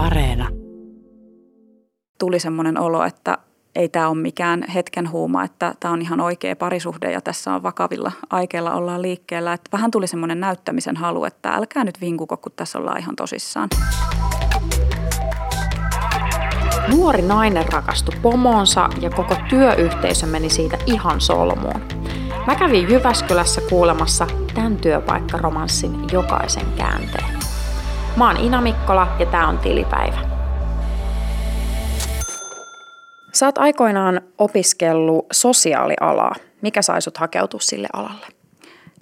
Areena. Tuli semmoinen olo, että ei tämä ole mikään hetken huuma, että tämä on ihan oikea parisuhde ja tässä on vakavilla aikeilla ollaan liikkeellä. Että vähän tuli semmoinen näyttämisen halu, että älkää nyt vinkuko, kun tässä ollaan ihan tosissaan. Nuori nainen rakastui pomoonsa ja koko työyhteisö meni siitä ihan solmuun. Mä kävin Jyväskylässä kuulemassa tämän työpaikkaromanssin jokaisen käänteen. Mä oon Ina Mikkola ja tää on Tilipäivä. Sä oot aikoinaan opiskellut sosiaalialaa. Mikä sai sut hakeutua sille alalle?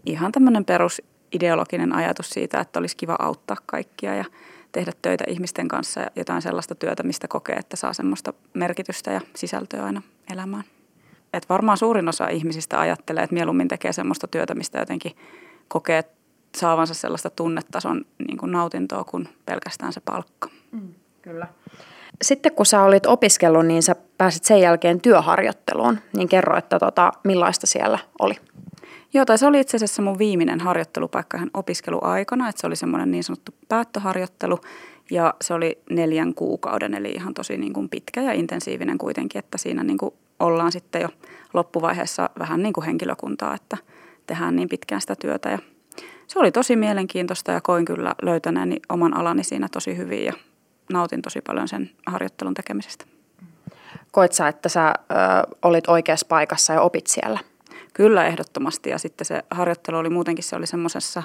Ihan tämmöinen perusideologinen ajatus siitä, että olisi kiva auttaa kaikkia ja tehdä töitä ihmisten kanssa ja jotain sellaista työtä, mistä kokee, että saa semmoista merkitystä ja sisältöä aina elämään. Et varmaan suurin osa ihmisistä ajattelee, että mieluummin tekee semmoista työtä, mistä jotenkin kokee saavansa sellaista tunnetason niin kuin nautintoa kuin pelkästään se palkka. Mm, kyllä. Sitten kun sä olit opiskellut, niin sä pääsit sen jälkeen työharjoitteluun. Niin kerro, että tota, millaista siellä oli? Joo, tai se oli itse asiassa mun viimeinen harjoittelupaikka ihan opiskeluaikana. Että se oli semmoinen niin sanottu päättöharjoittelu ja se oli neljän kuukauden, eli ihan tosi niin kuin pitkä ja intensiivinen kuitenkin, että siinä niin kuin ollaan sitten jo loppuvaiheessa vähän niin kuin henkilökuntaa, että tehdään niin pitkään sitä työtä. Ja se oli tosi mielenkiintoista ja koin kyllä löytäneeni oman alani siinä tosi hyvin ja nautin tosi paljon sen harjoittelun tekemisestä. Koit sä, että sä ö, olit oikeassa paikassa ja opit siellä? Kyllä ehdottomasti ja sitten se harjoittelu oli muutenkin, se oli semmoisessa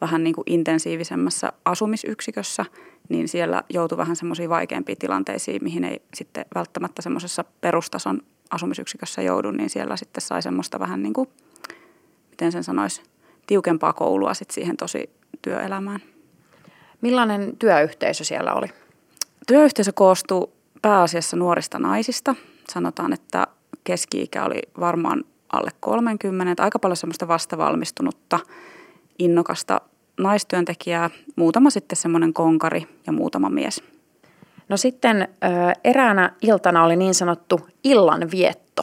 vähän niin kuin intensiivisemmässä asumisyksikössä, niin siellä joutui vähän semmoisiin vaikeampiin tilanteisiin, mihin ei sitten välttämättä semmoisessa perustason asumisyksikössä joudu, niin siellä sitten sai semmoista vähän niin kuin, miten sen sanoisi, tiukempaa koulua sitten siihen tosi työelämään. Millainen työyhteisö siellä oli? Työyhteisö koostuu pääasiassa nuorista naisista. Sanotaan, että keski-ikä oli varmaan alle 30, aika paljon semmoista vastavalmistunutta, innokasta naistyöntekijää, muutama sitten semmoinen konkari ja muutama mies. No sitten eräänä iltana oli niin sanottu illanvietto,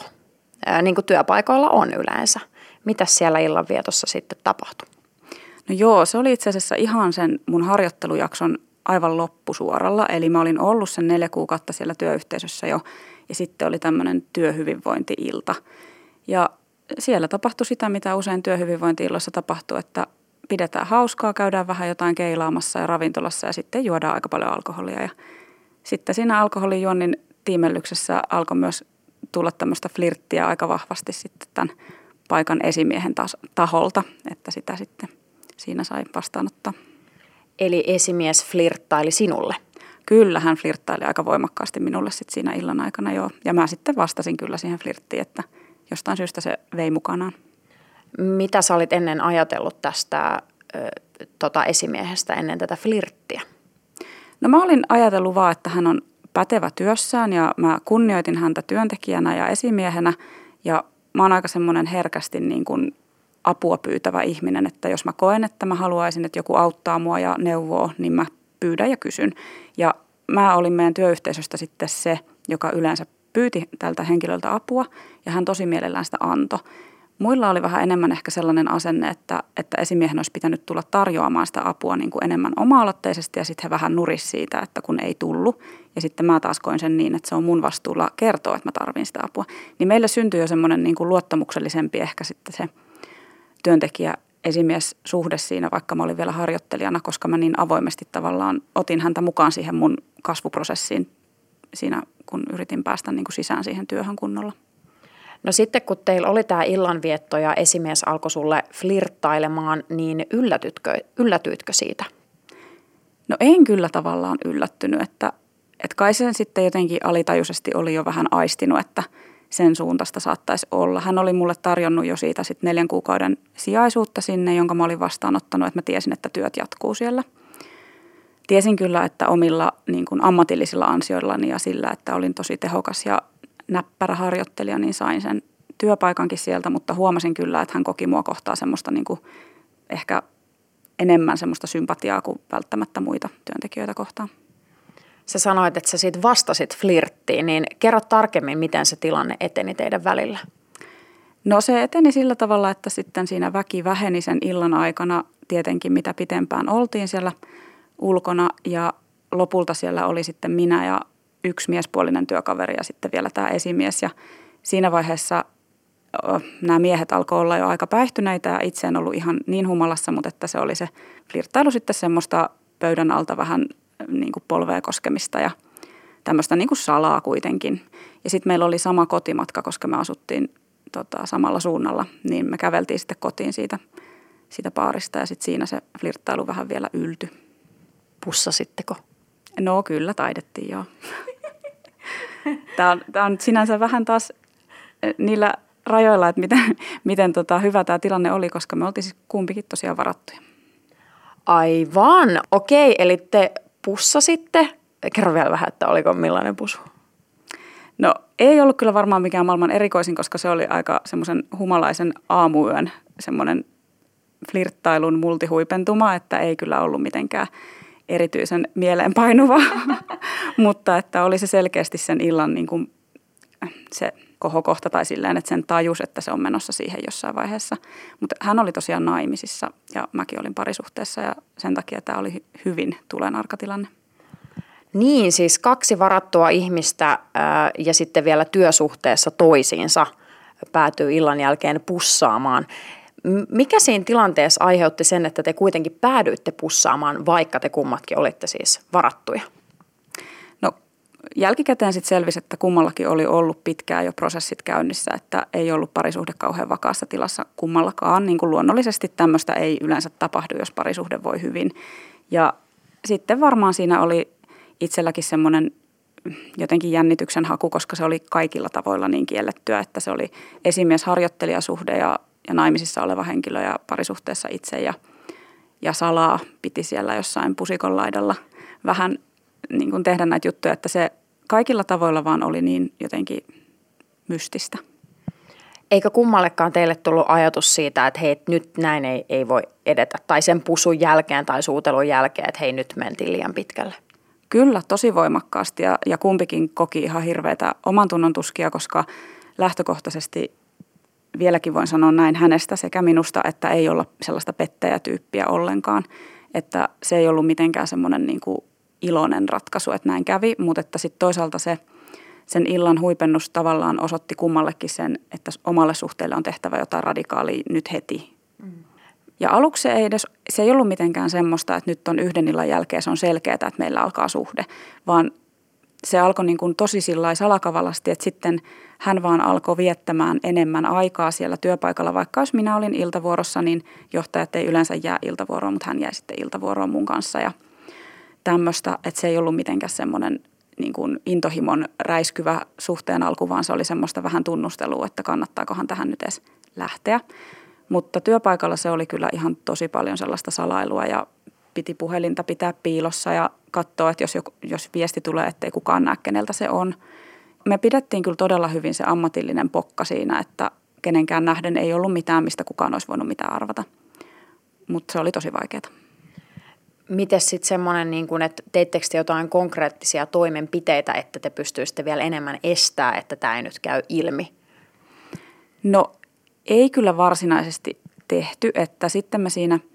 niin kuin työpaikoilla on yleensä. Mitä siellä illanvietossa sitten tapahtui? No joo, se oli itse asiassa ihan sen mun harjoittelujakson aivan loppusuoralla. Eli mä olin ollut sen neljä kuukautta siellä työyhteisössä jo ja sitten oli tämmöinen työhyvinvointi-ilta. Ja siellä tapahtui sitä, mitä usein työhyvinvointi-illoissa tapahtuu, että pidetään hauskaa, käydään vähän jotain keilaamassa ja ravintolassa ja sitten juodaan aika paljon alkoholia. Ja sitten siinä alkoholijuonnin tiimellyksessä alkoi myös tulla tämmöistä flirttiä aika vahvasti sitten tämän paikan esimiehen taholta, että sitä sitten siinä sai vastaanottaa. Eli esimies flirttaili sinulle? Kyllä, hän flirttaili aika voimakkaasti minulle sitten siinä illan aikana jo. Ja mä sitten vastasin kyllä siihen flirttiin, että jostain syystä se vei mukanaan. Mitä sä olit ennen ajatellut tästä ö, tota esimiehestä ennen tätä flirttiä? No mä olin ajatellut vaan, että hän on pätevä työssään ja mä kunnioitin häntä työntekijänä ja esimiehenä. Ja mä oon aika semmoinen herkästi niin kuin apua pyytävä ihminen, että jos mä koen, että mä haluaisin, että joku auttaa mua ja neuvoo, niin mä pyydän ja kysyn. Ja mä olin meidän työyhteisöstä sitten se, joka yleensä pyyti tältä henkilöltä apua ja hän tosi mielellään sitä antoi. Muilla oli vähän enemmän ehkä sellainen asenne, että, että esimiehen olisi pitänyt tulla tarjoamaan sitä apua niin kuin enemmän oma-aloitteisesti ja sitten he vähän nuris siitä, että kun ei tullut. Ja sitten mä taas koin sen niin, että se on mun vastuulla kertoa, että mä tarvin sitä apua. Niin meillä syntyi jo semmoinen niin kuin luottamuksellisempi ehkä sitten se työntekijä esimies suhde siinä, vaikka mä olin vielä harjoittelijana, koska mä niin avoimesti tavallaan otin häntä mukaan siihen mun kasvuprosessiin siinä, kun yritin päästä niin kuin sisään siihen työhön kunnolla. No sitten kun teillä oli tämä illanvietto ja esimies alkoi sulle flirttailemaan, niin yllätytkö, yllätyitkö siitä? No en kyllä tavallaan yllättynyt, että, että kai sen sitten jotenkin alitajuisesti oli jo vähän aistinut, että sen suuntaista saattaisi olla. Hän oli mulle tarjonnut jo siitä sitten neljän kuukauden sijaisuutta sinne, jonka mä olin vastaanottanut, että mä tiesin, että työt jatkuu siellä. Tiesin kyllä, että omilla niin kuin ammatillisilla ansioillani ja sillä, että olin tosi tehokas ja näppärä harjoittelija, niin sain sen työpaikankin sieltä, mutta huomasin kyllä, että hän koki mua kohtaa semmoista niin kuin ehkä enemmän semmoista sympatiaa kuin välttämättä muita työntekijöitä kohtaan. Sä sanoit, että sä siitä vastasit flirttiin, niin kerro tarkemmin, miten se tilanne eteni teidän välillä. No se eteni sillä tavalla, että sitten siinä väki väheni sen illan aikana tietenkin, mitä pitempään oltiin siellä ulkona ja lopulta siellä oli sitten minä ja yksi miespuolinen työkaveri ja sitten vielä tämä esimies. Ja siinä vaiheessa nämä miehet alkoi olla jo aika päihtyneitä ja itse en ollut ihan niin humalassa, mutta että se oli se flirttailu sitten semmoista pöydän alta vähän niin kuin polvea koskemista ja tämmöistä niin kuin salaa kuitenkin. Ja sitten meillä oli sama kotimatka, koska me asuttiin tota, samalla suunnalla, niin me käveltiin sitten kotiin siitä, siitä paarista ja sitten siinä se flirttailu vähän vielä ylty. Pussasitteko? No kyllä, taidettiin joo. Tämä on, tämä on sinänsä vähän taas eh, niillä rajoilla, että miten, miten tota, hyvä tämä tilanne oli, koska me oltiin siis kumpikin tosiaan varattuja. Aivan, okei, eli te pussasitte. Kerro vielä vähän, että oliko millainen pusu? No ei ollut kyllä varmaan mikään maailman erikoisin, koska se oli aika semmoisen humalaisen aamuyön semmoinen flirttailun multihuipentuma, että ei kyllä ollut mitenkään erityisen mieleenpainuva, mutta että oli se selkeästi sen illan niin kuin se kohokohta tai silleen, että sen tajus, että se on menossa siihen jossain vaiheessa. Mutta hän oli tosiaan naimisissa ja mäkin olin parisuhteessa ja sen takia tämä oli hyvin tulen arkatilanne. Niin, siis kaksi varattua ihmistä ja sitten vielä työsuhteessa toisiinsa päätyy illan jälkeen pussaamaan. Mikä siinä tilanteessa aiheutti sen, että te kuitenkin päädyitte pussaamaan, vaikka te kummatkin olitte siis varattuja? Jälkikäteen sitten selvisi, että kummallakin oli ollut pitkään jo prosessit käynnissä, että ei ollut parisuhde kauhean vakaassa tilassa kummallakaan. Niin kuin luonnollisesti tämmöistä ei yleensä tapahdu, jos parisuhde voi hyvin. Ja sitten varmaan siinä oli itselläkin semmoinen jotenkin jännityksen haku, koska se oli kaikilla tavoilla niin kiellettyä, että se oli esimies-harjoittelijasuhde ja ja naimisissa oleva henkilö ja parisuhteessa itse ja, ja salaa piti siellä jossain pusikon laidalla vähän niin kuin tehdä näitä juttuja, että se kaikilla tavoilla vaan oli niin jotenkin mystistä. Eikö kummallekaan teille tullut ajatus siitä, että hei, nyt näin ei, ei voi edetä, tai sen pusun jälkeen tai suutelun jälkeen, että hei, nyt mentiin liian pitkälle? Kyllä, tosi voimakkaasti ja, ja kumpikin koki ihan hirveätä oman tunnon tuskia, koska lähtökohtaisesti vieläkin voin sanoa näin hänestä sekä minusta, että ei olla sellaista pettäjätyyppiä ollenkaan. Että se ei ollut mitenkään semmoinen niin kuin iloinen ratkaisu, että näin kävi, mutta että sitten toisaalta se sen illan huipennus tavallaan osoitti kummallekin sen, että omalle suhteelle on tehtävä jotain radikaalia nyt heti. Mm. Ja aluksi se ei, edes, se ei ollut mitenkään semmoista, että nyt on yhden illan jälkeen se on selkeää, että meillä alkaa suhde, vaan se alkoi niin kuin tosi salakavallasti, että sitten hän vaan alkoi viettämään enemmän aikaa siellä työpaikalla. Vaikka jos minä olin iltavuorossa, niin johtajat ei yleensä jää iltavuoroon, mutta hän jäi sitten iltavuoroon mun kanssa ja tämmöistä, että se ei ollut mitenkään semmoinen niin kuin intohimon räiskyvä suhteen alku, vaan se oli semmoista vähän tunnustelua, että kannattaakohan tähän nyt edes lähteä. Mutta työpaikalla se oli kyllä ihan tosi paljon sellaista salailua ja piti puhelinta pitää piilossa ja katsoa, että jos, jos viesti tulee, ettei kukaan näe, keneltä se on. Me pidettiin kyllä todella hyvin se ammatillinen pokka siinä, että kenenkään nähden ei ollut mitään, mistä kukaan olisi voinut mitään arvata. Mutta se oli tosi vaikeaa. Miten sitten semmoinen, niin kun, että teittekö te jotain konkreettisia toimenpiteitä, että te pystyisitte vielä enemmän estää, että tämä ei nyt käy ilmi? No ei kyllä varsinaisesti tehty, että sitten me siinä –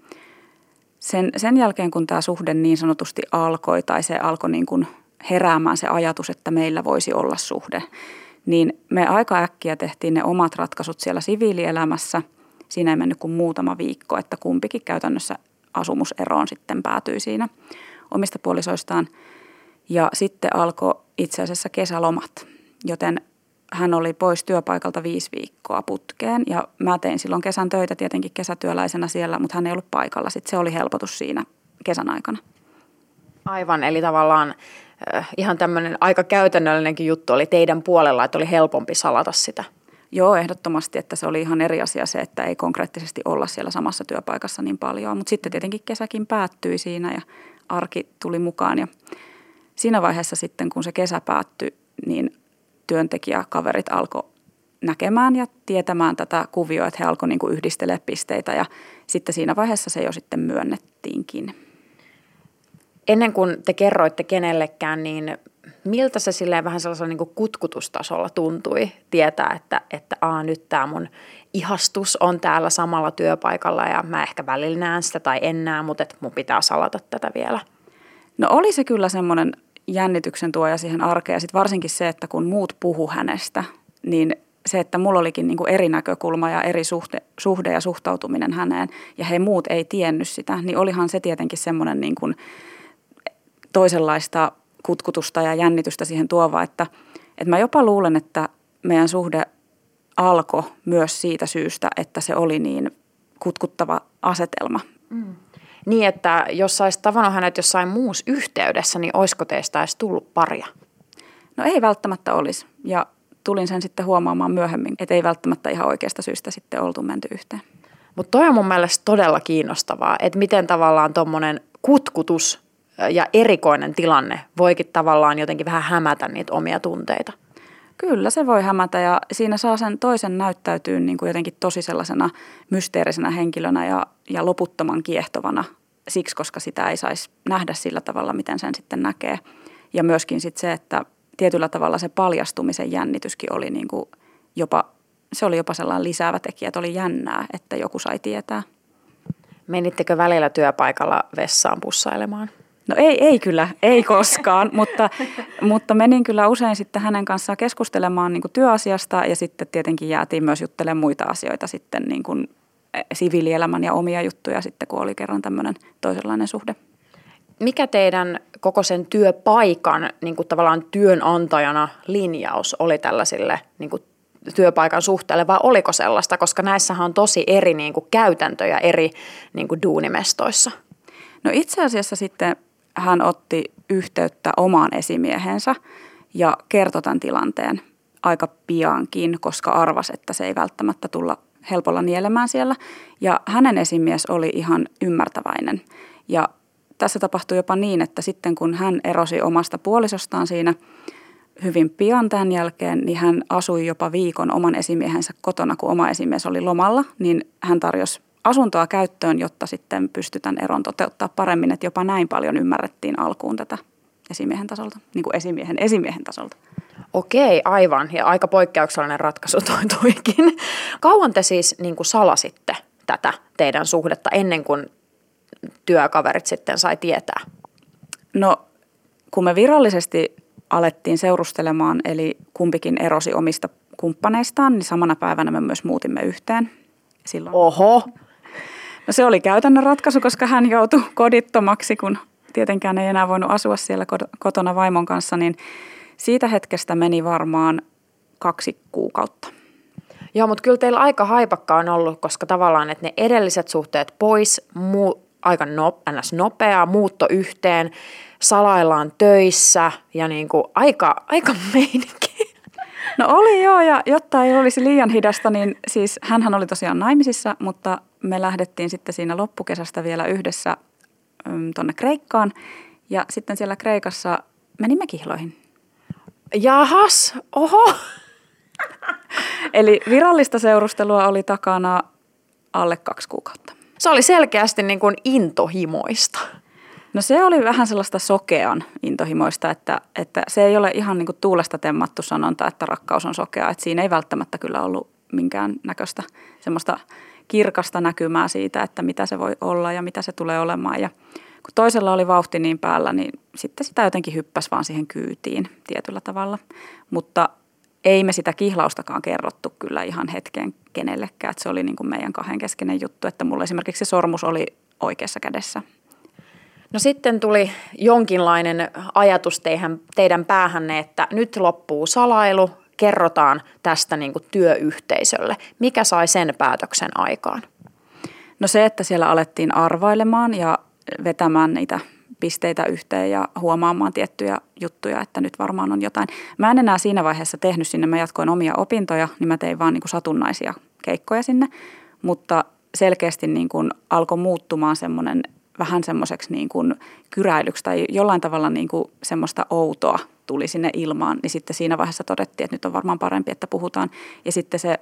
sen, sen jälkeen, kun tämä suhde niin sanotusti alkoi tai se alkoi niin kuin heräämään se ajatus, että meillä voisi olla suhde, niin me aika äkkiä tehtiin ne omat ratkaisut siellä siviilielämässä. Siinä ei mennyt kuin muutama viikko, että kumpikin käytännössä asumuseroon sitten päätyi siinä omista puolisoistaan. Ja sitten alkoi itse asiassa kesälomat, joten hän oli pois työpaikalta viisi viikkoa putkeen ja mä tein silloin kesän töitä tietenkin kesätyöläisenä siellä, mutta hän ei ollut paikalla. Sitten se oli helpotus siinä kesän aikana. Aivan, eli tavallaan äh, ihan tämmöinen aika käytännöllinenkin juttu oli teidän puolella, että oli helpompi salata sitä. Joo, ehdottomasti, että se oli ihan eri asia se, että ei konkreettisesti olla siellä samassa työpaikassa niin paljon. Mutta sitten tietenkin kesäkin päättyi siinä ja arki tuli mukaan. Ja siinä vaiheessa sitten, kun se kesä päättyi, niin työntekijäkaverit alkoi näkemään ja tietämään tätä kuvioa, että he alkoivat niin yhdistelemään pisteitä ja sitten siinä vaiheessa se jo sitten myönnettiinkin. Ennen kuin te kerroitte kenellekään, niin miltä se silleen vähän sellaisella niin kutkutustasolla tuntui tietää, että, että aa, nyt tämä mun ihastus on täällä samalla työpaikalla ja mä ehkä välillä näen sitä tai en näe, mutta että mun pitää salata tätä vielä? No oli se kyllä semmoinen jännityksen tuoja siihen arkeen sitten varsinkin se, että kun muut puhu hänestä, niin se, että mulla olikin niin kuin eri näkökulma ja eri suhde, suhde ja suhtautuminen häneen ja he muut ei tiennyt sitä, niin olihan se tietenkin semmoinen niin kuin toisenlaista kutkutusta ja jännitystä siihen tuova, että, että mä jopa luulen, että meidän suhde alkoi myös siitä syystä, että se oli niin kutkuttava asetelma. Mm. Niin, että jos sä tavannut hänet jossain muussa yhteydessä, niin olisiko teistä edes tullut paria? No ei välttämättä olisi. Ja tulin sen sitten huomaamaan myöhemmin, että ei välttämättä ihan oikeasta syystä sitten oltu menty yhteen. Mutta toi on mun mielestä todella kiinnostavaa, että miten tavallaan tuommoinen kutkutus ja erikoinen tilanne voikin tavallaan jotenkin vähän hämätä niitä omia tunteita. Kyllä se voi hämätä ja siinä saa sen toisen näyttäytyä niin kuin jotenkin tosi sellaisena mysteerisenä henkilönä ja, ja loputtoman kiehtovana siksi, koska sitä ei saisi nähdä sillä tavalla, miten sen sitten näkee. Ja myöskin sitten se, että tietyllä tavalla se paljastumisen jännityskin oli niin kuin jopa, se oli jopa sellainen lisäävä tekijä, että oli jännää, että joku sai tietää. Menittekö välillä työpaikalla vessaan pussailemaan? No ei, ei kyllä, ei koskaan, mutta, mutta menin kyllä usein sitten hänen kanssaan keskustelemaan niin työasiasta ja sitten tietenkin jäätiin myös juttelemaan muita asioita sitten niin kuin eh, siviilielämän ja omia juttuja sitten, kun oli kerran tämmöinen toisenlainen suhde. Mikä teidän koko sen työpaikan niin kuin tavallaan työnantajana linjaus oli tällaisille niin kuin työpaikan suhteelle vai oliko sellaista, koska näissähän on tosi eri niin kuin käytäntöjä eri niin kuin duunimestoissa? No itse asiassa sitten hän otti yhteyttä omaan esimiehensä ja kertoi tämän tilanteen aika piankin, koska arvasi, että se ei välttämättä tulla helpolla nielemään siellä. Ja hänen esimies oli ihan ymmärtäväinen. Ja tässä tapahtui jopa niin, että sitten kun hän erosi omasta puolisostaan siinä hyvin pian tämän jälkeen, niin hän asui jopa viikon oman esimiehensä kotona, kun oma esimies oli lomalla, niin hän tarjosi asuntoa käyttöön, jotta sitten pystytään eron toteuttaa paremmin, että jopa näin paljon ymmärrettiin alkuun tätä esimiehen tasolta, niin kuin esimiehen esimiehen tasolta. Okei, aivan. Ja aika poikkeuksellinen ratkaisu toituikin. Kauan te siis niin kuin salasitte tätä teidän suhdetta ennen kuin työkaverit sitten sai tietää? No, kun me virallisesti alettiin seurustelemaan, eli kumpikin erosi omista kumppaneistaan, niin samana päivänä me myös muutimme yhteen. Silloin Oho! No se oli käytännön ratkaisu, koska hän joutui kodittomaksi, kun tietenkään ei enää voinut asua siellä kotona vaimon kanssa, niin siitä hetkestä meni varmaan kaksi kuukautta. Joo, mutta kyllä teillä aika haipakka on ollut, koska tavallaan, että ne edelliset suhteet pois, muu, aika no, ns. nopeaa, muutto yhteen, salaillaan töissä ja niin kuin aika, aika meininki. No oli joo, ja jotta ei olisi liian hidasta, niin siis hän oli tosiaan naimisissa, mutta me lähdettiin sitten siinä loppukesästä vielä yhdessä mm, tuonne Kreikkaan. Ja sitten siellä Kreikassa menimme kihloihin. Jahas, oho. Eli virallista seurustelua oli takana alle kaksi kuukautta. Se oli selkeästi niin kuin intohimoista. No se oli vähän sellaista sokean intohimoista, että, että se ei ole ihan niin kuin tuulesta temmattu sanonta, että rakkaus on sokea. Että siinä ei välttämättä kyllä ollut minkään näköistä semmoista kirkasta näkymää siitä, että mitä se voi olla ja mitä se tulee olemaan. Ja kun toisella oli vauhti niin päällä, niin sitten sitä jotenkin hyppäsi vaan siihen kyytiin tietyllä tavalla. Mutta ei me sitä kihlaustakaan kerrottu kyllä ihan hetken kenellekään. Että se oli niin kuin meidän kahden keskeinen juttu, että mulla esimerkiksi se sormus oli oikeassa kädessä. No sitten tuli jonkinlainen ajatus teidän, teidän päähänne, että nyt loppuu salailu, kerrotaan tästä niin kuin työyhteisölle. Mikä sai sen päätöksen aikaan? No se, että siellä alettiin arvailemaan ja vetämään niitä pisteitä yhteen ja huomaamaan tiettyjä juttuja, että nyt varmaan on jotain. Mä en enää siinä vaiheessa tehnyt sinne, mä jatkoin omia opintoja, niin mä tein vaan niin kuin satunnaisia keikkoja sinne, mutta selkeästi niin kuin alkoi muuttumaan semmoinen vähän semmoiseksi niin kuin kyräilyksi tai jollain tavalla niin kuin semmoista outoa tuli sinne ilmaan, niin sitten siinä vaiheessa todettiin, että nyt on varmaan parempi, että puhutaan. Ja sitten se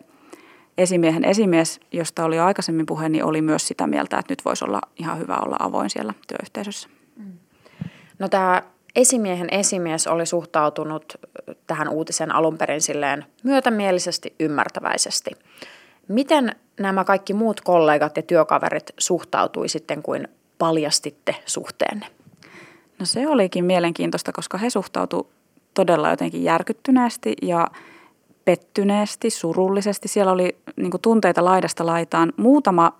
esimiehen esimies, josta oli jo aikaisemmin puhe, niin oli myös sitä mieltä, että nyt voisi olla ihan hyvä olla avoin siellä työyhteisössä. Mm. No tämä esimiehen esimies oli suhtautunut tähän uutisen alun perin silleen myötämielisesti, ymmärtäväisesti. Miten nämä kaikki muut kollegat ja työkaverit suhtautui sitten, kuin paljastitte suhteenne? No se olikin mielenkiintoista, koska he suhtautuivat todella jotenkin järkyttyneesti ja pettyneesti, surullisesti. Siellä oli niin tunteita laidasta laitaan. Muutama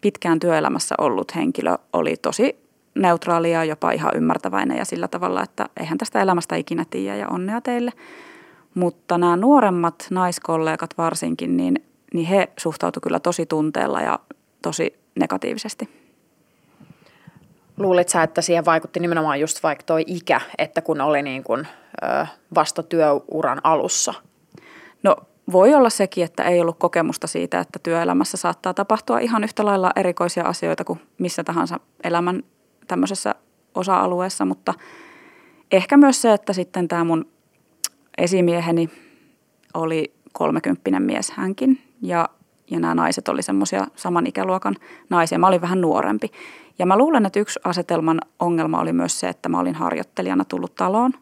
pitkään työelämässä ollut henkilö oli tosi neutraali ja jopa ihan ymmärtäväinen ja sillä tavalla, että eihän tästä elämästä ikinä tiedä ja onnea teille. Mutta nämä nuoremmat naiskollegat varsinkin, niin, niin he suhtautuivat kyllä tosi tunteella ja tosi negatiivisesti. Luulit sä, että siihen vaikutti nimenomaan just vaikka toi ikä, että kun oli niin kuin, vasta työuran alussa? No voi olla sekin, että ei ollut kokemusta siitä, että työelämässä saattaa tapahtua ihan yhtä lailla erikoisia asioita kuin missä tahansa elämän tämmöisessä osa-alueessa, mutta ehkä myös se, että sitten tämä mun esimieheni oli kolmekymppinen mies hänkin ja, ja nämä naiset oli semmoisia saman ikäluokan naisia. Mä olin vähän nuorempi ja mä luulen, että yksi asetelman ongelma oli myös se, että mä olin harjoittelijana tullut taloon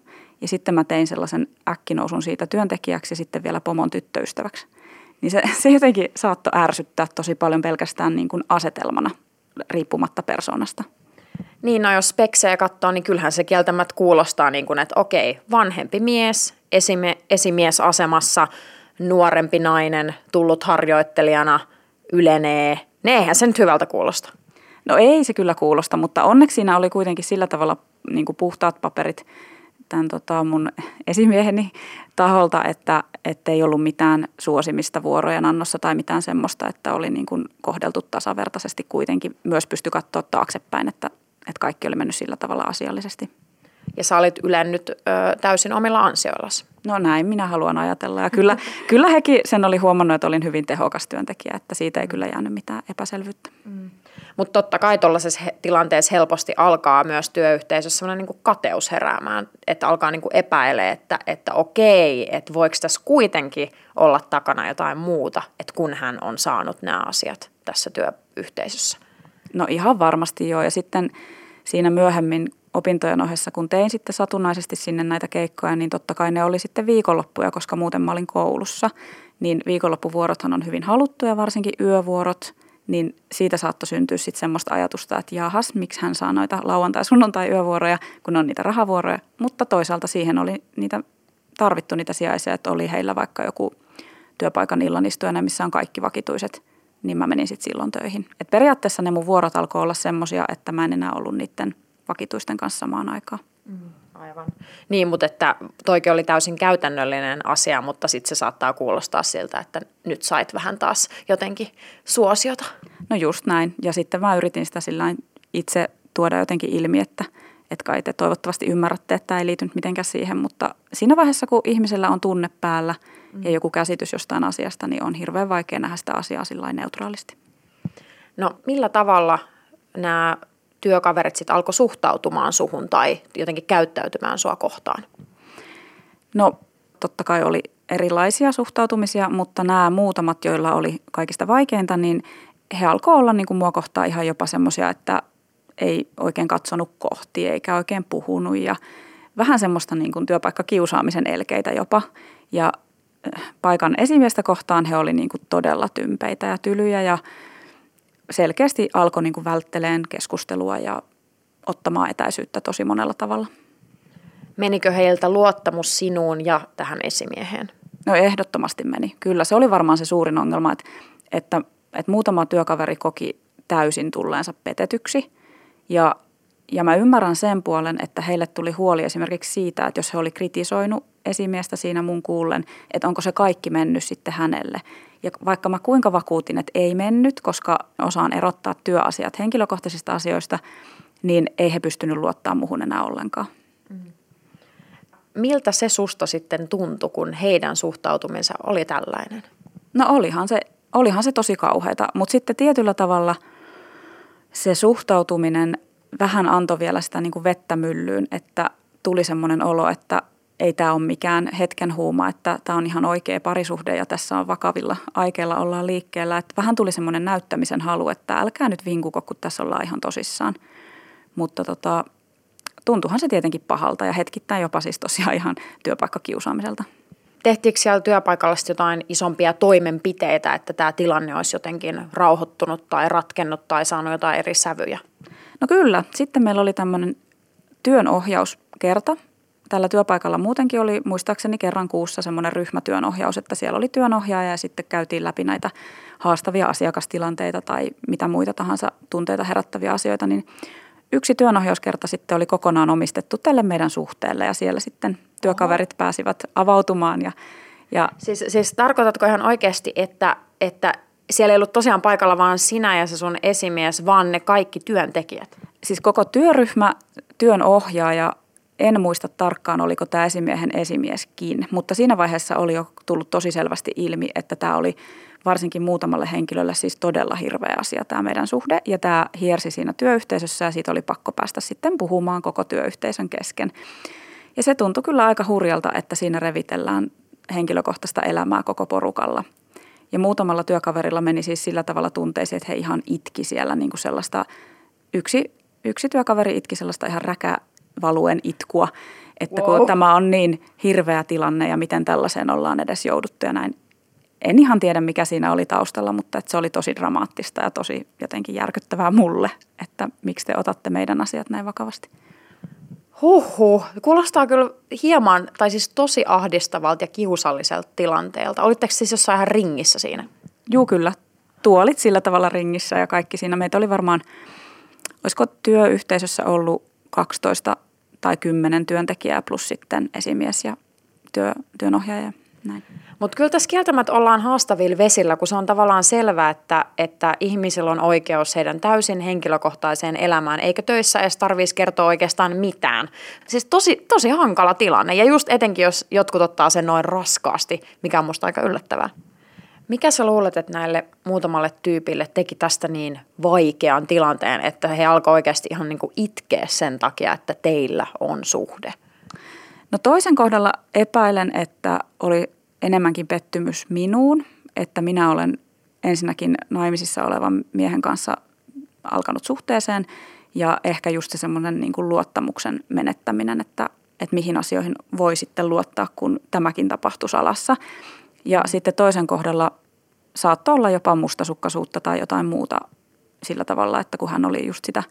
ja sitten mä tein sellaisen äkkinousun siitä työntekijäksi ja sitten vielä pomon tyttöystäväksi. Niin se, se jotenkin saattoi ärsyttää tosi paljon pelkästään niin kuin asetelmana riippumatta persoonasta. Niin, no jos speksejä katsoo, niin kyllähän se kieltämättä kuulostaa niin kuin, että okei, vanhempi mies, esime, esimiesasemassa, nuorempi nainen, tullut harjoittelijana, ylenee. Ne eihän se nyt hyvältä kuulosta. No ei se kyllä kuulosta, mutta onneksi siinä oli kuitenkin sillä tavalla niin kuin puhtaat paperit tämän tota, mun esimieheni taholta, että ei ollut mitään suosimista vuorojen annossa tai mitään semmoista, että oli niin kuin kohdeltu tasavertaisesti kuitenkin. Myös pysty katsoa taaksepäin, että että kaikki oli mennyt sillä tavalla asiallisesti. Ja sä olit ylennyt ö, täysin omilla ansioillasi. No näin minä haluan ajatella. Ja kyllä, kyllä hekin sen oli huomannut, että olin hyvin tehokas työntekijä, että siitä ei kyllä jäänyt mitään epäselvyyttä. Mm. Mutta totta kai tuollaisessa tilanteessa helposti alkaa myös työyhteisössä sellainen niin kateus heräämään, että alkaa niin epäilee, että, että okei, että voiko tässä kuitenkin olla takana jotain muuta, että kun hän on saanut nämä asiat tässä työyhteisössä. No ihan varmasti joo. Ja sitten siinä myöhemmin opintojen ohessa, kun tein sitten satunnaisesti sinne näitä keikkoja, niin totta kai ne oli sitten viikonloppuja, koska muuten mä olin koulussa. Niin viikonloppuvuorothan on hyvin haluttuja, varsinkin yövuorot, niin siitä saattoi syntyä sitten semmoista ajatusta, että jahas, miksi hän saa noita lauantai- sunnuntai yövuoroja, kun on niitä rahavuoroja. Mutta toisaalta siihen oli niitä tarvittu niitä sijaisia, että oli heillä vaikka joku työpaikan illanistujana, missä on kaikki vakituiset niin mä menin sitten silloin töihin. Et periaatteessa ne mun vuorot alkoi olla semmoisia, että mä en enää ollut niiden vakituisten kanssa samaan aikaan. Mm, aivan. Niin, mutta että toikin oli täysin käytännöllinen asia, mutta sitten se saattaa kuulostaa siltä, että nyt sait vähän taas jotenkin suosiota. No just näin. Ja sitten mä yritin sitä sillä itse tuoda jotenkin ilmi, että, että kai te toivottavasti ymmärrätte, että tämä ei liity mitenkään siihen, mutta siinä vaiheessa, kun ihmisellä on tunne päällä – mm. ja joku käsitys jostain asiasta, niin on hirveän vaikea nähdä sitä asiaa sillä neutraalisti. No millä tavalla nämä työkaverit sitten alkoi suhtautumaan suhun tai jotenkin käyttäytymään sua kohtaan? No totta kai oli erilaisia suhtautumisia, mutta nämä muutamat, joilla oli kaikista vaikeinta, niin he alkoivat olla niin kuin mua kohtaan ihan jopa semmoisia, että ei oikein katsonut kohti eikä oikein puhunut ja vähän semmoista niin kuin työpaikkakiusaamisen elkeitä jopa. Ja paikan esimiestä kohtaan he olivat niin todella tympeitä ja tylyjä ja selkeästi alkoi niin vältteleen keskustelua ja ottamaan etäisyyttä tosi monella tavalla. Menikö heiltä luottamus sinuun ja tähän esimieheen? No ehdottomasti meni. Kyllä se oli varmaan se suurin ongelma, että, että, että muutama työkaveri koki täysin tulleensa petetyksi. Ja, ja mä ymmärrän sen puolen, että heille tuli huoli esimerkiksi siitä, että jos he oli kritisoinut esimiestä siinä mun kuullen, että onko se kaikki mennyt sitten hänelle. Ja vaikka mä kuinka vakuutin, että ei mennyt, koska osaan erottaa työasiat henkilökohtaisista asioista, niin ei he pystynyt luottaa muhun enää ollenkaan. Mm. Miltä se susta sitten tuntui, kun heidän suhtautumisensa oli tällainen? No olihan se, olihan se tosi kauheata, mutta sitten tietyllä tavalla se suhtautuminen vähän antoi vielä sitä niin kuin vettä myllyyn, että tuli semmoinen olo, että ei tämä ole mikään hetken huuma, että tämä on ihan oikea parisuhde ja tässä on vakavilla aikeilla ollaan liikkeellä. Että vähän tuli semmoinen näyttämisen halu, että älkää nyt vinkuko, kun tässä ollaan ihan tosissaan. Mutta tota, tuntuhan se tietenkin pahalta ja hetkittäin jopa siis tosiaan ihan työpaikkakiusaamiselta. Tehtiinkö siellä työpaikalla jotain isompia toimenpiteitä, että tämä tilanne olisi jotenkin rauhoittunut tai ratkennut tai saanut jotain eri sävyjä? No kyllä. Sitten meillä oli tämmöinen työnohjauskerta. Tällä työpaikalla muutenkin oli muistaakseni kerran kuussa semmoinen ryhmätyönohjaus, että siellä oli työnohjaaja ja sitten käytiin läpi näitä haastavia asiakastilanteita tai mitä muita tahansa tunteita herättäviä asioita, niin yksi työnohjauskerta sitten oli kokonaan omistettu tälle meidän suhteelle ja siellä sitten työkaverit pääsivät avautumaan. Ja, ja siis, siis tarkoitatko ihan oikeasti, että, että siellä ei ollut tosiaan paikalla vaan sinä ja se sun esimies, vaan ne kaikki työntekijät? Siis koko työryhmä, työnohjaaja, en muista tarkkaan, oliko tämä esimiehen esimieskin, mutta siinä vaiheessa oli jo tullut tosi selvästi ilmi, että tämä oli varsinkin muutamalle henkilölle siis todella hirveä asia tämä meidän suhde. Ja tämä hiersi siinä työyhteisössä ja siitä oli pakko päästä sitten puhumaan koko työyhteisön kesken. Ja se tuntui kyllä aika hurjalta, että siinä revitellään henkilökohtaista elämää koko porukalla. Ja muutamalla työkaverilla meni siis sillä tavalla tunteisiin, että he ihan itki siellä niin kuin sellaista, yksi, yksi työkaveri itki sellaista ihan räkävaluen itkua, että wow. kun tämä on niin hirveä tilanne ja miten tällaiseen ollaan edes jouduttu ja näin. En ihan tiedä, mikä siinä oli taustalla, mutta että se oli tosi dramaattista ja tosi jotenkin järkyttävää mulle, että miksi te otatte meidän asiat näin vakavasti. Huhhuh, kuulostaa kyllä hieman, tai siis tosi ahdistavalta ja kiusalliselta tilanteelta. Olitteko siis jossain ihan ringissä siinä? Juu, kyllä. Tuolit sillä tavalla ringissä ja kaikki siinä. Meitä oli varmaan, olisiko työyhteisössä ollut 12 tai 10 työntekijää plus sitten esimies ja työ, työnohjaaja. Mutta kyllä tässä kieltämättä ollaan haastavilla vesillä, kun se on tavallaan selvää, että, että ihmisillä on oikeus heidän täysin henkilökohtaiseen elämään, eikä töissä edes tarvitsisi kertoa oikeastaan mitään. Siis tosi, tosi hankala tilanne, ja just etenkin, jos jotkut ottaa sen noin raskaasti, mikä on musta aika yllättävää. Mikä sä luulet, että näille muutamalle tyypille teki tästä niin vaikean tilanteen, että he alkoi oikeasti ihan niin kuin itkeä sen takia, että teillä on suhde? No toisen kohdalla epäilen, että oli enemmänkin pettymys minuun, että minä olen ensinnäkin naimisissa olevan miehen kanssa alkanut suhteeseen ja ehkä just se semmoinen niin kuin luottamuksen menettäminen, että, että mihin asioihin voi sitten luottaa, kun tämäkin tapahtui salassa. Ja sitten toisen kohdalla saattoi olla jopa mustasukkaisuutta tai jotain muuta sillä tavalla, että kun hän oli just sitä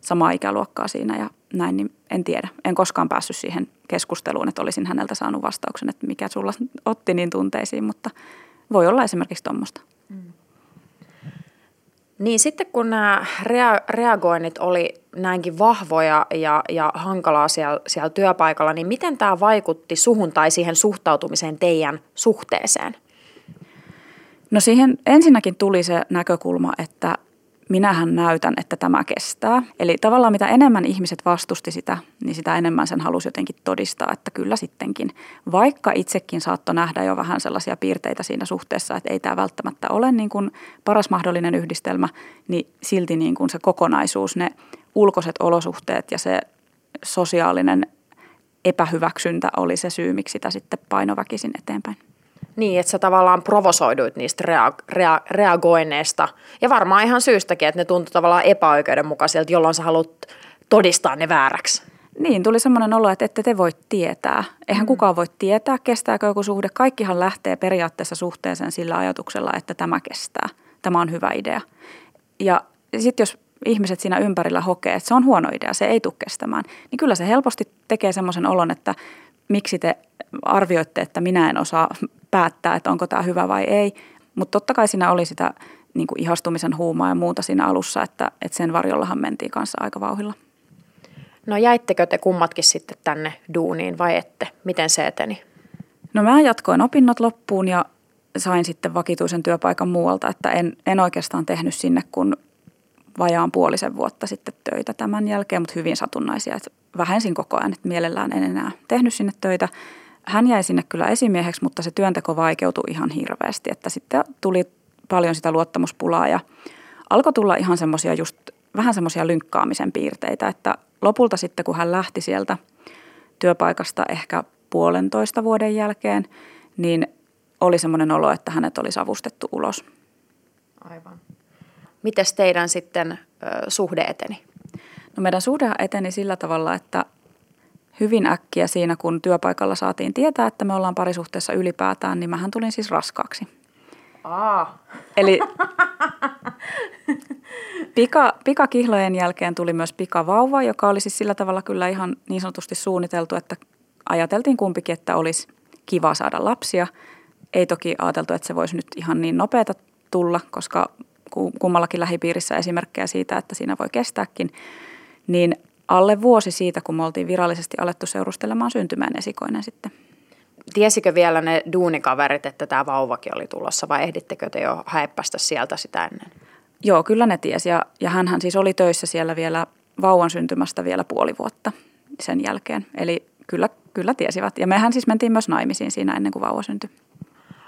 samaa ikäluokkaa siinä ja näin, niin en tiedä. En koskaan päässyt siihen keskusteluun, että olisin häneltä saanut vastauksen, että mikä sulla otti niin tunteisiin, mutta voi olla esimerkiksi tuommoista. Niin sitten kun nämä rea- reagoinnit oli näinkin vahvoja ja, ja hankalaa siellä, siellä työpaikalla, niin miten tämä vaikutti suhun tai siihen suhtautumiseen teidän suhteeseen? No siihen ensinnäkin tuli se näkökulma, että minähän näytän, että tämä kestää. Eli tavallaan mitä enemmän ihmiset vastusti sitä, niin sitä enemmän sen halusi jotenkin todistaa, että kyllä sittenkin. Vaikka itsekin saattoi nähdä jo vähän sellaisia piirteitä siinä suhteessa, että ei tämä välttämättä ole niin kuin paras mahdollinen yhdistelmä, niin silti niin kuin se kokonaisuus, ne ulkoiset olosuhteet ja se sosiaalinen epähyväksyntä oli se syy, miksi sitä sitten painoväkisin eteenpäin. Niin, että sä tavallaan provosoiduit niistä rea- rea- reagoineista. Ja varmaan ihan syystäkin, että ne tuntui tavallaan epäoikeudenmukaisilta, jolloin sä haluat todistaa ne vääräksi. Niin, tuli semmoinen olo, että ette te voi tietää. Eihän mm. kukaan voi tietää, kestääkö joku suhde. Kaikkihan lähtee periaatteessa suhteeseen sillä ajatuksella, että tämä kestää. Tämä on hyvä idea. Ja sitten jos ihmiset siinä ympärillä hokee, että se on huono idea, se ei tule kestämään, niin kyllä se helposti tekee semmoisen olon, että miksi te arvioitte, että minä en osaa päättää, että onko tämä hyvä vai ei. Mutta totta kai siinä oli sitä niin kuin ihastumisen huumaa ja muuta siinä alussa, että, että sen varjollahan mentiin kanssa aika vauhilla. No jäittekö te kummatkin sitten tänne duuniin vai ette? Miten se eteni? No mä jatkoin opinnot loppuun ja sain sitten vakituisen työpaikan muualta, että en, en oikeastaan tehnyt sinne kun vajaan puolisen vuotta sitten töitä tämän jälkeen, mutta hyvin satunnaisia. Että vähensin koko ajan, että mielellään en enää tehnyt sinne töitä hän jäi sinne kyllä esimieheksi, mutta se työnteko vaikeutui ihan hirveästi, että sitten tuli paljon sitä luottamuspulaa ja alkoi tulla ihan semmoisia just vähän semmoisia lynkkaamisen piirteitä, että lopulta sitten kun hän lähti sieltä työpaikasta ehkä puolentoista vuoden jälkeen, niin oli semmoinen olo, että hänet oli savustettu ulos. Aivan. Mites teidän sitten ö, suhde eteni? No meidän suhde eteni sillä tavalla, että hyvin äkkiä siinä, kun työpaikalla saatiin tietää, että me ollaan parisuhteessa ylipäätään, niin mähän tulin siis raskaaksi. Aa. Eli Pika, pikakihlojen jälkeen tuli myös pikavauva, joka oli siis sillä tavalla kyllä ihan niin sanotusti suunniteltu, että ajateltiin kumpikin, että olisi kiva saada lapsia. Ei toki ajateltu, että se voisi nyt ihan niin nopeata tulla, koska kummallakin lähipiirissä esimerkkejä siitä, että siinä voi kestääkin. Niin alle vuosi siitä, kun me oltiin virallisesti alettu seurustelemaan syntymään esikoinen sitten. Tiesikö vielä ne duunikaverit, että tämä vauvakin oli tulossa vai ehdittekö te jo häippästä sieltä sitä ennen? Joo, kyllä ne tiesi ja, ja hän siis oli töissä siellä vielä vauvan syntymästä vielä puoli vuotta sen jälkeen. Eli kyllä, kyllä tiesivät. Ja mehän siis mentiin myös naimisiin siinä ennen kuin vauva syntyi.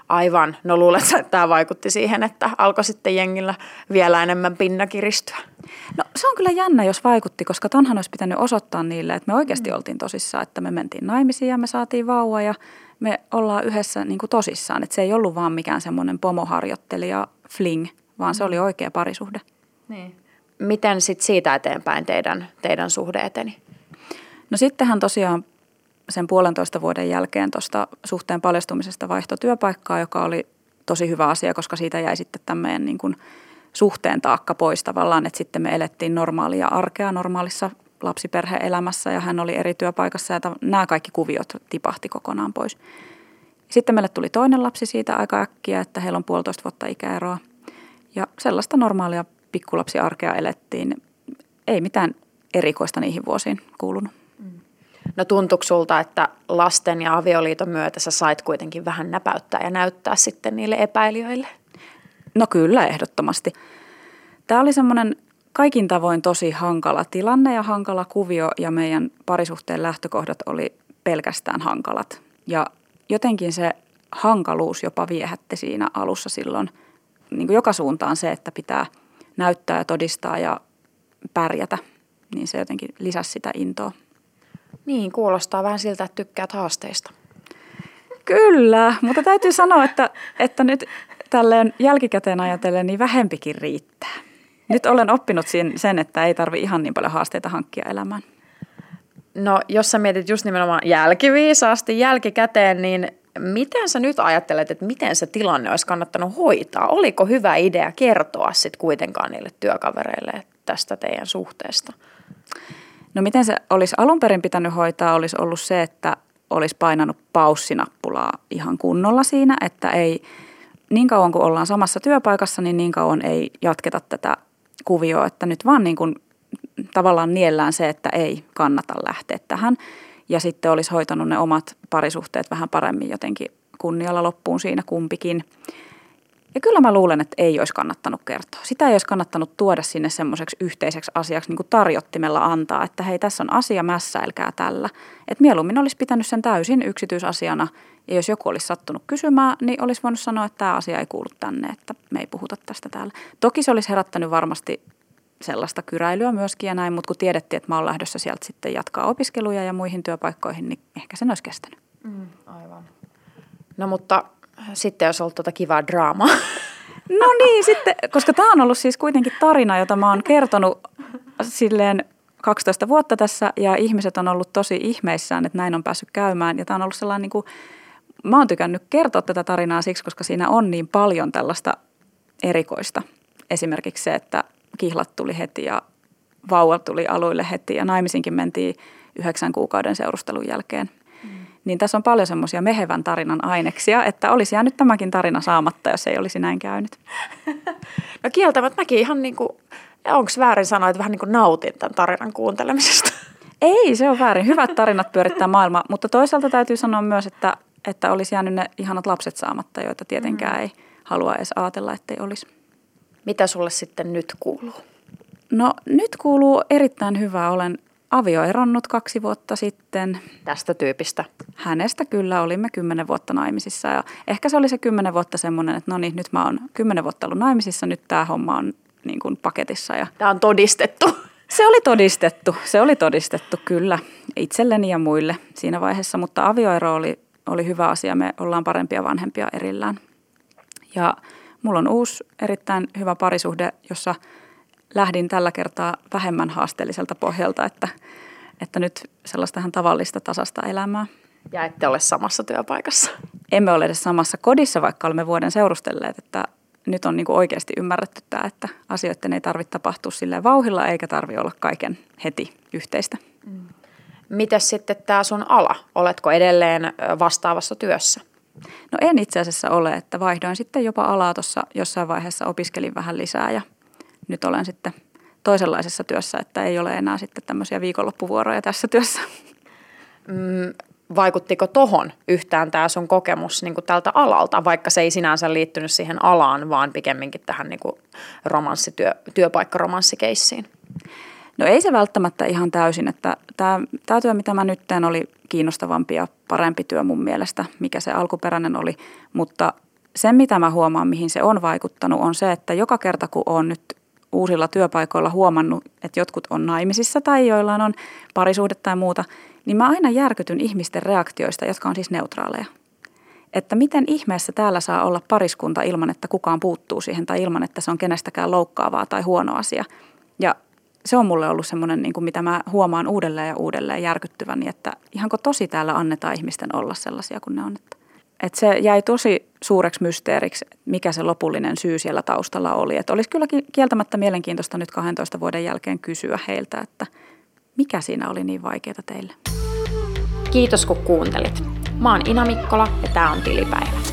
Aivan. No luulet, että tämä vaikutti siihen, että alkoi sitten jengillä vielä enemmän pinna kiristyä? No se on kyllä jännä, jos vaikutti, koska tonhan olisi pitänyt osoittaa niille, että me oikeasti mm. oltiin tosissaan, että me mentiin naimisiin ja me saatiin vauva ja me ollaan yhdessä niin kuin tosissaan. Että se ei ollut vaan mikään semmoinen pomoharjoittelija fling, vaan se oli oikea parisuhde. Niin. Miten sitten siitä eteenpäin teidän, teidän suhde eteni? No sittenhän tosiaan sen puolentoista vuoden jälkeen tuosta suhteen paljastumisesta vaihto työpaikkaa, joka oli tosi hyvä asia, koska siitä jäi sitten tämmöinen niin kuin suhteen taakka pois tavallaan, että sitten me elettiin normaalia arkea normaalissa lapsiperheelämässä ja hän oli eri työpaikassa ja nämä kaikki kuviot tipahti kokonaan pois. Sitten meille tuli toinen lapsi siitä aika äkkiä, että heillä on puolitoista vuotta ikäeroa ja sellaista normaalia pikkulapsiarkea elettiin. Ei mitään erikoista niihin vuosiin kuulunut. No tuntuuko sulta, että lasten ja avioliiton myötä sä sait kuitenkin vähän näpäyttää ja näyttää sitten niille epäilijöille? No kyllä, ehdottomasti. Tämä oli semmoinen kaikin tavoin tosi hankala tilanne ja hankala kuvio ja meidän parisuhteen lähtökohdat oli pelkästään hankalat. Ja jotenkin se hankaluus jopa viehätti siinä alussa silloin niin kuin joka suuntaan se, että pitää näyttää ja todistaa ja pärjätä, niin se jotenkin lisäsi sitä intoa. Niin, kuulostaa vähän siltä, että tykkäät haasteista. Kyllä, mutta täytyy sanoa, että, että nyt tälleen jälkikäteen ajatellen niin vähempikin riittää. Nyt olen oppinut sen, että ei tarvi ihan niin paljon haasteita hankkia elämään. No, jos sä mietit just nimenomaan jälkiviisaasti jälkikäteen, niin miten sä nyt ajattelet, että miten se tilanne olisi kannattanut hoitaa? Oliko hyvä idea kertoa sitten kuitenkaan niille työkavereille tästä teidän suhteesta? No miten se olisi alun perin pitänyt hoitaa, olisi ollut se, että olisi painanut paussinappulaa ihan kunnolla siinä, että ei niin kauan kuin ollaan samassa työpaikassa, niin niin kauan ei jatketa tätä kuvioa, että nyt vaan niin kuin tavallaan niellään se, että ei kannata lähteä tähän. Ja sitten olisi hoitanut ne omat parisuhteet vähän paremmin jotenkin kunnialla loppuun siinä kumpikin. Ja kyllä mä luulen, että ei olisi kannattanut kertoa. Sitä ei olisi kannattanut tuoda sinne semmoiseksi yhteiseksi asiaksi niin kuin tarjottimella antaa, että hei tässä on asia, mässäilkää tällä. Että mieluummin olisi pitänyt sen täysin yksityisasiana ja jos joku olisi sattunut kysymään, niin olisi voinut sanoa, että tämä asia ei kuulu tänne, että me ei puhuta tästä täällä. Toki se olisi herättänyt varmasti sellaista kyräilyä myöskin ja näin, mutta kun tiedettiin, että mä oon lähdössä sieltä sitten jatkaa opiskeluja ja muihin työpaikkoihin, niin ehkä sen olisi kestänyt. Mm, aivan. No mutta sitten jos ollut tuota kivaa draamaa. No niin, sitten, koska tämä on ollut siis kuitenkin tarina, jota mä oon kertonut silleen 12 vuotta tässä ja ihmiset on ollut tosi ihmeissään, että näin on päässyt käymään. Ja tämä on ollut sellainen niin kuin, mä oon tykännyt kertoa tätä tarinaa siksi, koska siinä on niin paljon tällaista erikoista. Esimerkiksi se, että kihlat tuli heti ja vauva tuli aluille heti ja naimisinkin mentiin yhdeksän kuukauden seurustelun jälkeen – niin tässä on paljon semmoisia mehevän tarinan aineksia, että olisi jäänyt tämäkin tarina saamatta, jos ei olisi näin käynyt. No kieltämättä mäkin ihan niin kuin, onko väärin sanoa, että vähän niin kuin nautin tämän tarinan kuuntelemisesta? Ei, se on väärin. Hyvät tarinat pyörittää maailmaa, mutta toisaalta täytyy sanoa myös, että, että olisi jäänyt ne ihanat lapset saamatta, joita tietenkään mm. ei halua edes ajatella, ettei olisi. Mitä sulle sitten nyt kuuluu? No nyt kuuluu erittäin hyvää. Olen avioeronnut kaksi vuotta sitten. Tästä tyypistä? Hänestä kyllä, olimme kymmenen vuotta naimisissa ja ehkä se oli se kymmenen vuotta semmoinen, että no niin, nyt mä oon kymmenen vuotta ollut naimisissa, nyt tämä homma on niin kuin paketissa. Ja tämä on todistettu. Se oli todistettu, se oli todistettu kyllä itselleni ja muille siinä vaiheessa, mutta avioero oli, oli hyvä asia, me ollaan parempia vanhempia erillään. Ja mulla on uusi erittäin hyvä parisuhde, jossa – lähdin tällä kertaa vähemmän haasteelliselta pohjalta, että, että nyt sellaista ihan tavallista tasasta elämää. Ja ette ole samassa työpaikassa? Emme ole edes samassa kodissa, vaikka olemme vuoden seurustelleet, että, nyt on niin kuin oikeasti ymmärretty tämä, että asioiden ei tarvitse tapahtua sille vauhilla eikä tarvitse olla kaiken heti yhteistä. Mm. Mites sitten tämä sun ala? Oletko edelleen vastaavassa työssä? No en itse asiassa ole, että vaihdoin sitten jopa alaa tuossa jossain vaiheessa, opiskelin vähän lisää ja nyt olen sitten toisenlaisessa työssä, että ei ole enää sitten tämmöisiä viikonloppuvuoroja tässä työssä. Mm, vaikuttiko tohon yhtään tämä sun kokemus niin kuin tältä alalta, vaikka se ei sinänsä liittynyt siihen alaan, vaan pikemminkin tähän niin kuin romanssityö, työpaikkaromanssikeissiin? No ei se välttämättä ihan täysin, että tämä, tämä työ, mitä mä nyt teen, oli kiinnostavampi ja parempi työ mun mielestä, mikä se alkuperäinen oli, mutta se, mitä mä huomaan, mihin se on vaikuttanut, on se, että joka kerta, kun on nyt uusilla työpaikoilla huomannut, että jotkut on naimisissa tai joillain on parisuhde tai muuta, niin mä aina järkytyn ihmisten reaktioista, jotka on siis neutraaleja. Että miten ihmeessä täällä saa olla pariskunta ilman, että kukaan puuttuu siihen tai ilman, että se on kenestäkään loukkaavaa tai huono asia. Ja se on mulle ollut semmoinen, niin kuin mitä mä huomaan uudelleen ja uudelleen järkyttyväni, että ihanko tosi täällä annetaan ihmisten olla sellaisia kuin ne on. Että, että se jäi tosi suureksi mysteeriksi, mikä se lopullinen syy siellä taustalla oli. Että olisi kyllä kieltämättä mielenkiintoista nyt 12 vuoden jälkeen kysyä heiltä, että mikä siinä oli niin vaikeaa teille. Kiitos kun kuuntelit. Mä oon Ina Mikkola ja tää on Tilipäivä.